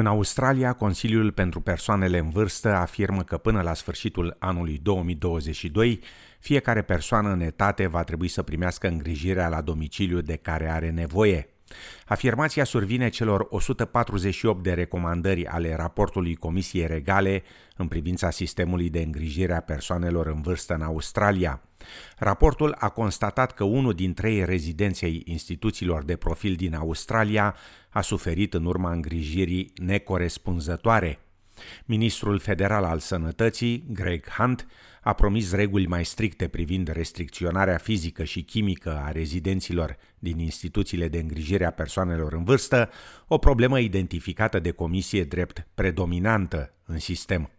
În Australia, Consiliul pentru Persoanele în Vârstă afirmă că până la sfârșitul anului 2022, fiecare persoană în etate va trebui să primească îngrijirea la domiciliu de care are nevoie. Afirmația survine celor 148 de recomandări ale raportului Comisiei Regale în privința sistemului de îngrijire a persoanelor în vârstă în Australia. Raportul a constatat că unul din trei rezidenței instituțiilor de profil din Australia a suferit în urma îngrijirii necorespunzătoare. Ministrul federal al sănătății, Greg Hunt, a promis reguli mai stricte privind restricționarea fizică și chimică a rezidenților din instituțiile de îngrijire a persoanelor în vârstă, o problemă identificată de comisie drept predominantă în sistem.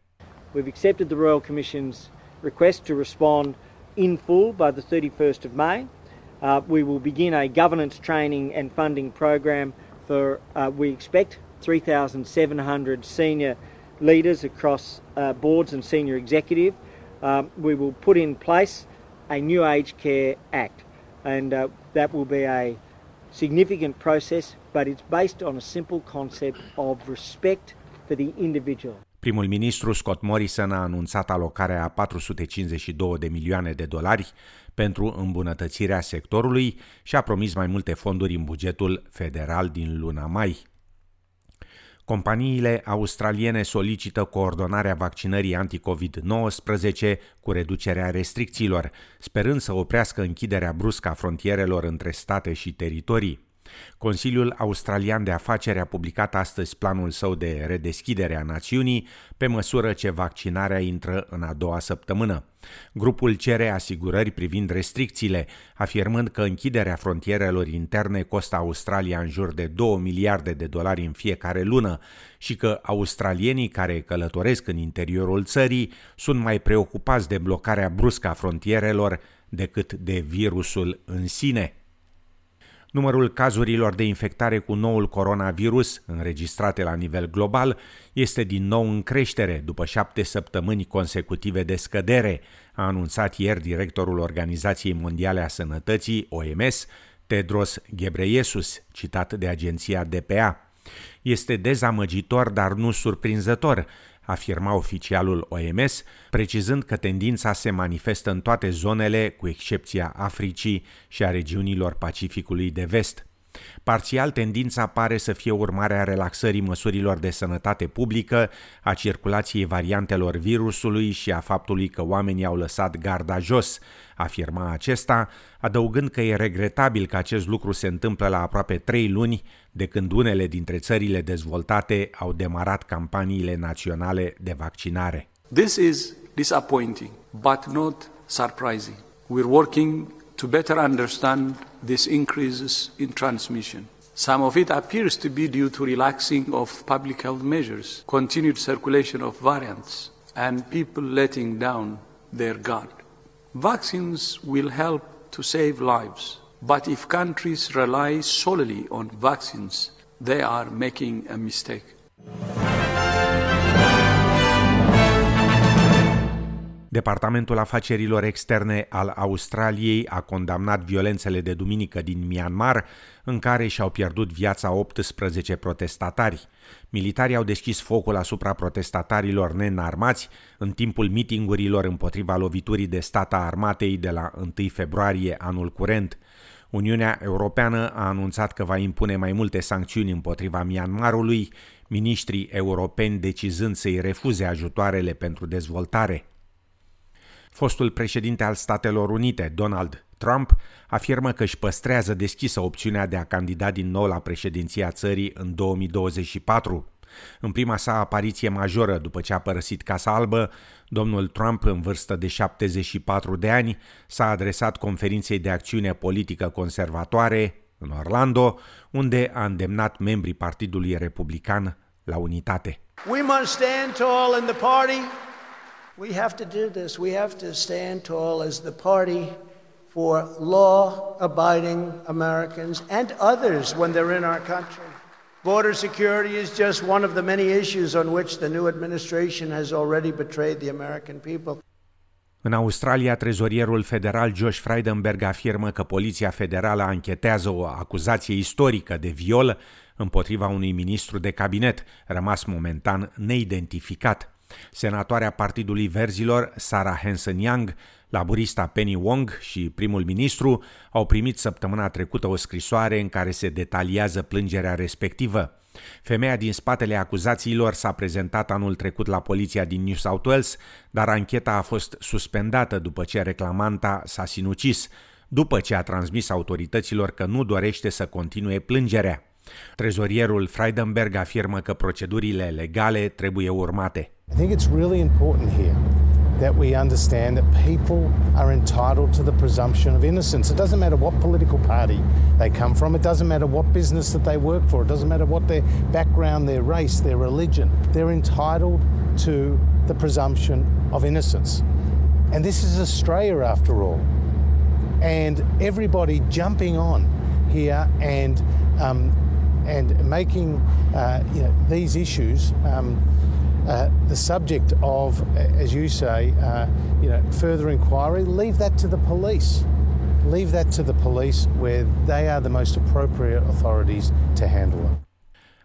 We've accepted the Royal Commission's request to respond in full by the 31st of May. Uh, we will begin a governance training and funding program for, uh, we expect, 3,700 senior leaders across uh, boards and senior executive. Uh, we will put in place a new Aged Care Act, and uh, that will be a significant process, but it's based on a simple concept of respect for the individual. Primul ministru Scott Morrison a anunțat alocarea a 452 de milioane de dolari pentru îmbunătățirea sectorului și a promis mai multe fonduri în bugetul federal din luna mai. Companiile australiene solicită coordonarea vaccinării anti-COVID-19 cu reducerea restricțiilor, sperând să oprească închiderea bruscă a frontierelor între state și teritorii. Consiliul Australian de Afaceri a publicat astăzi planul său de redeschidere a națiunii pe măsură ce vaccinarea intră în a doua săptămână. Grupul cere asigurări privind restricțiile, afirmând că închiderea frontierelor interne costă Australia în jur de 2 miliarde de dolari în fiecare lună și că australienii care călătoresc în interiorul țării sunt mai preocupați de blocarea bruscă a frontierelor decât de virusul în sine. Numărul cazurilor de infectare cu noul coronavirus înregistrate la nivel global este din nou în creștere după șapte săptămâni consecutive de scădere, a anunțat ieri directorul Organizației Mondiale a Sănătății, OMS, Tedros Ghebreyesus, citat de agenția DPA. Este dezamăgitor, dar nu surprinzător, afirma oficialul OMS, precizând că tendința se manifestă în toate zonele, cu excepția Africii și a regiunilor Pacificului de Vest. Parțial, tendința pare să fie urmarea relaxării măsurilor de sănătate publică, a circulației variantelor virusului și a faptului că oamenii au lăsat garda jos, afirma acesta, adăugând că e regretabil că acest lucru se întâmplă la aproape trei luni de când unele dintre țările dezvoltate au demarat campaniile naționale de vaccinare. This is disappointing, but not surprising. We're working to better understand these increases in transmission. Some of it appears to be due to relaxing of public health measures, continued circulation of variants, and people letting down their guard. Vaccines will help to save lives, but if countries rely solely on vaccines, they are making a mistake. Departamentul Afacerilor Externe al Australiei a condamnat violențele de duminică din Myanmar, în care și-au pierdut viața 18 protestatari. Militarii au deschis focul asupra protestatarilor neînarmați în timpul mitingurilor împotriva loviturii de stat a armatei de la 1 februarie anul curent. Uniunea Europeană a anunțat că va impune mai multe sancțiuni împotriva Myanmarului, miniștrii europeni decizând să-i refuze ajutoarele pentru dezvoltare. Fostul președinte al Statelor Unite, Donald Trump, afirmă că își păstrează deschisă opțiunea de a candida din nou la președinția țării în 2024. În prima sa apariție majoră după ce a părăsit Casa Albă, domnul Trump, în vârstă de 74 de ani, s-a adresat conferinței de acțiune politică conservatoare în Orlando, unde a îndemnat membrii Partidului Republican la unitate. We must stand tall in the party We have to do this. We have to stand tall as the party for law abiding Americans and others when they're in our country. Border security is just one of the many issues on which the new administration has already betrayed the American people. În Australia, trezorierul federal Josh Frydenberg afirmă că poliția federală anchetează o acuzație istorică de viol împotriva unui ministru de cabinet, rămas momentan neidentificat. Senatoarea Partidului Verzilor, Sarah Hanson Young, laburista Penny Wong și primul ministru au primit săptămâna trecută o scrisoare în care se detaliază plângerea respectivă. Femeia din spatele acuzațiilor s-a prezentat anul trecut la poliția din New South Wales, dar ancheta a fost suspendată după ce reclamanta s-a sinucis, după ce a transmis autorităților că nu dorește să continue plângerea. Trezorierul Freidenberg afirmă că procedurile legale trebuie urmate. I think it's really important here that we understand that people are entitled to the presumption of innocence. It doesn't matter what political party they come from, it doesn't matter what business that they work for, it doesn't matter what their background, their race, their religion. They're entitled to the presumption of innocence. And this is Australia after all. And everybody jumping on here and um, and making uh, you know, these issues um, uh, the subject of, as you say, uh, you know, further inquiry, leave that to the police. Leave that to the police where they are the most appropriate authorities to handle it.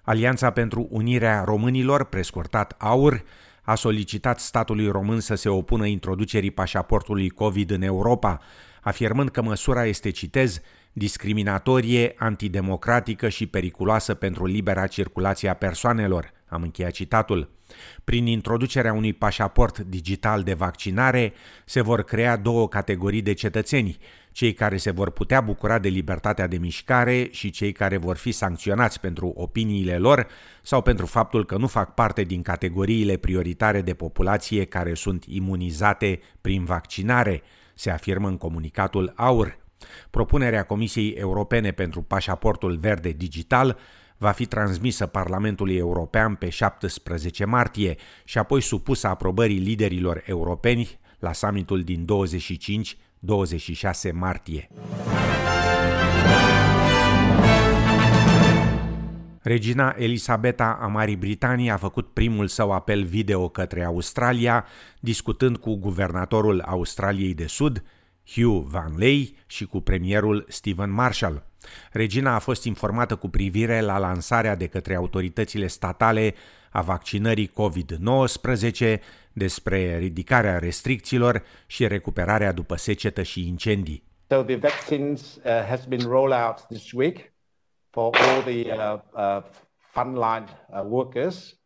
Alianța pentru Unirea Românilor, prescurtat AUR, a solicitat statului român să se opună introducerii pașaportului COVID în Europa, afirmând că măsura este, citez, discriminatorie, antidemocratică și periculoasă pentru libera circulație a persoanelor. Am încheiat citatul. Prin introducerea unui pașaport digital de vaccinare se vor crea două categorii de cetățeni, cei care se vor putea bucura de libertatea de mișcare și cei care vor fi sancționați pentru opiniile lor sau pentru faptul că nu fac parte din categoriile prioritare de populație care sunt imunizate prin vaccinare, se afirmă în comunicatul AUR. Propunerea Comisiei Europene pentru pașaportul verde digital va fi transmisă Parlamentului European pe 17 martie și apoi supusă aprobării liderilor europeni la summitul din 25-26 martie. Regina Elisabeta a Marii Britanii a făcut primul său apel video către Australia, discutând cu guvernatorul Australiei de Sud, Hugh Van Ley, și cu premierul Stephen Marshall. Regina a fost informată cu privire la lansarea de către autoritățile statale a vaccinării COVID-19, despre ridicarea restricțiilor și recuperarea după secetă și incendii. So the vaccines uh, has been rolled out this week for all the uh, uh, frontline uh, workers Uh,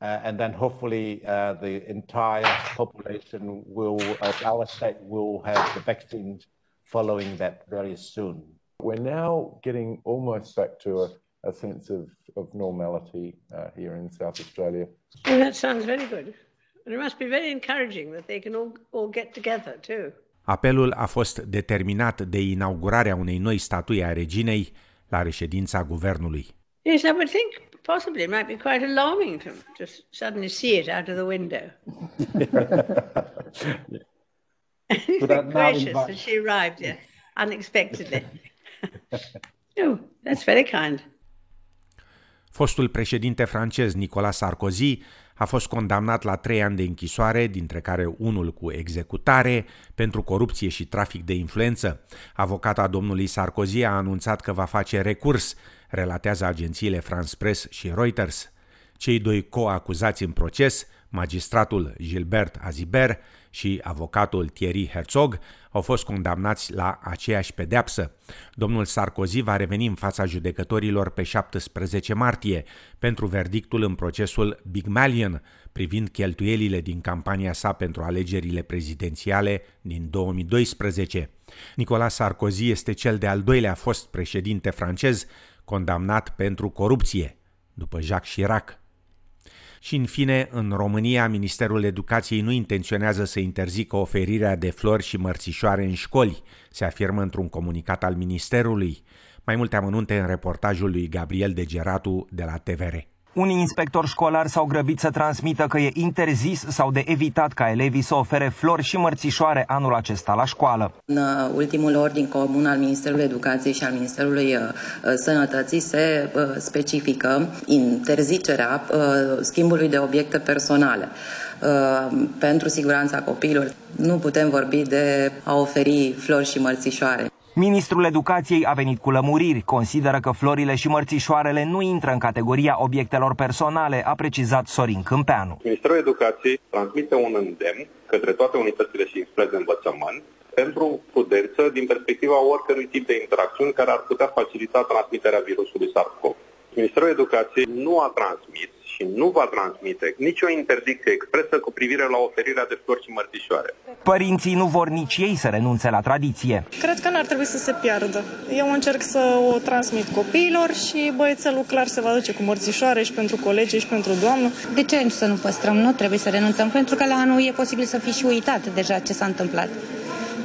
and then hopefully uh, the entire population will, uh, our state will have the vaccines following that very soon. We're now getting almost back to a, a sense of, of normality uh, here in South Australia. Well, that sounds very good. And it must be very encouraging that they can all, all get together too. Apelul a fost determinat de inaugurarea unei noi statui a reginei la reședința guvernului. Yes, I would think possibly it might be quite alarming to just suddenly see it out of the window. Gracious that she arrived here unexpectedly. oh, that's very kind. Fostul președinte francez Nicolas Sarkozy a fost condamnat la trei ani de închisoare, dintre care unul cu executare, pentru corupție și trafic de influență. Avocata domnului Sarkozy a anunțat că va face recurs, relatează agențiile France Press și Reuters. Cei doi coacuzați în proces, magistratul Gilbert Aziber și avocatul Thierry Herzog, au fost condamnați la aceeași pedeapsă. Domnul Sarkozy va reveni în fața judecătorilor pe 17 martie pentru verdictul în procesul Big Malion privind cheltuielile din campania sa pentru alegerile prezidențiale din 2012. Nicolas Sarkozy este cel de-al doilea fost președinte francez condamnat pentru corupție, după Jacques Chirac. Și în fine, în România, Ministerul Educației nu intenționează să interzică oferirea de flori și mărțișoare în școli, se afirmă într-un comunicat al Ministerului. Mai multe amănunte în reportajul lui Gabriel Degeratu de la TVR. Unii inspectori școlari s-au grăbit să transmită că e interzis sau de evitat ca elevii să ofere flori și mărțișoare anul acesta la școală. În uh, ultimul ordin comun al Ministerului Educației și al Ministerului uh, uh, Sănătății se specifică interzicerea schimbului de obiecte personale pentru siguranța copiilor. Nu putem vorbi de a oferi flori și mărțișoare. Ministrul Educației a venit cu lămuriri, consideră că florile și mărțișoarele nu intră în categoria obiectelor personale, a precizat Sorin Câmpeanu. Ministerul Educației transmite un îndemn către toate unitățile și inspre de învățământ pentru prudență din perspectiva oricărui tip de interacțiuni care ar putea facilita transmiterea virusului SARS-CoV. Ministerul Educației nu a transmis și nu va transmite nicio interdicție expresă cu privire la oferirea de flori și mărțișoare. Părinții nu vor nici ei să renunțe la tradiție. Cred că n-ar trebui să se piardă. Eu încerc să o transmit copiilor și băiețelul clar se va duce cu mărțișoare și pentru colegi și pentru doamnă. De ce să nu păstrăm? Nu trebuie să renunțăm, pentru că la anul e posibil să fi și uitat deja ce s-a întâmplat.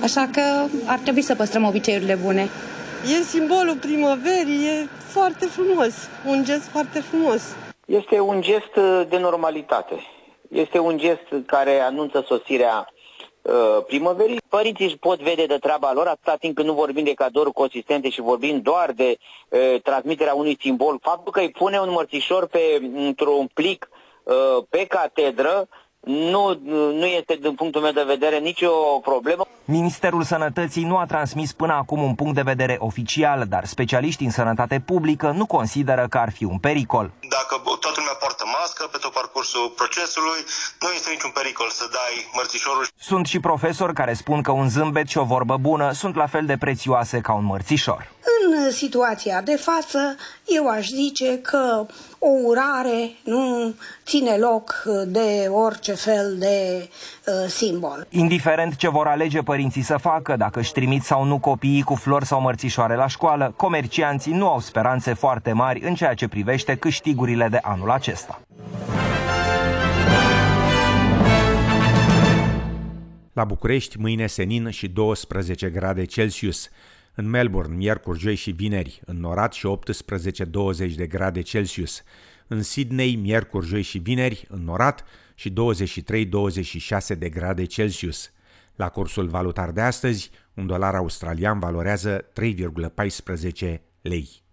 Așa că ar trebui să păstrăm obiceiurile bune. E simbolul primăverii, e foarte frumos, un gest foarte frumos. Este un gest uh, de normalitate. Este un gest care anunță sosirea uh, primăverii. Părinții își pot vede de treaba lor atâta timp când nu vorbim de cadouri consistente și vorbim doar de uh, transmiterea unui simbol. Faptul că îi pune un mărțișor pe, într-un plic uh, pe catedră nu, nu este, din punctul meu de vedere, nicio problemă. Ministerul Sănătății nu a transmis până acum un punct de vedere oficial, dar specialiștii în sănătate publică nu consideră că ar fi un pericol. Dacă toată lumea poartă mască pe tot parcursul procesului, nu este niciun pericol să dai mărțișorul. Sunt și profesori care spun că un zâmbet și o vorbă bună sunt la fel de prețioase ca un mărțișor. În situația de față, eu aș zice că o urare nu ține loc de orice fel de uh, simbol. Indiferent ce vor alege părinții să facă, dacă își trimit sau nu copiii cu flori sau mărțișoare la școală, comercianții nu au speranțe foarte mari în ceea ce privește câștigurile de anul acesta. La București, mâine senin și 12 grade Celsius. În Melbourne, miercuri, joi și vineri, înnorat și 18-20 de grade Celsius. În Sydney, miercuri, joi și vineri, înnorat și 23-26 de grade Celsius. La cursul valutar de astăzi, un dolar australian valorează 3,14 lei.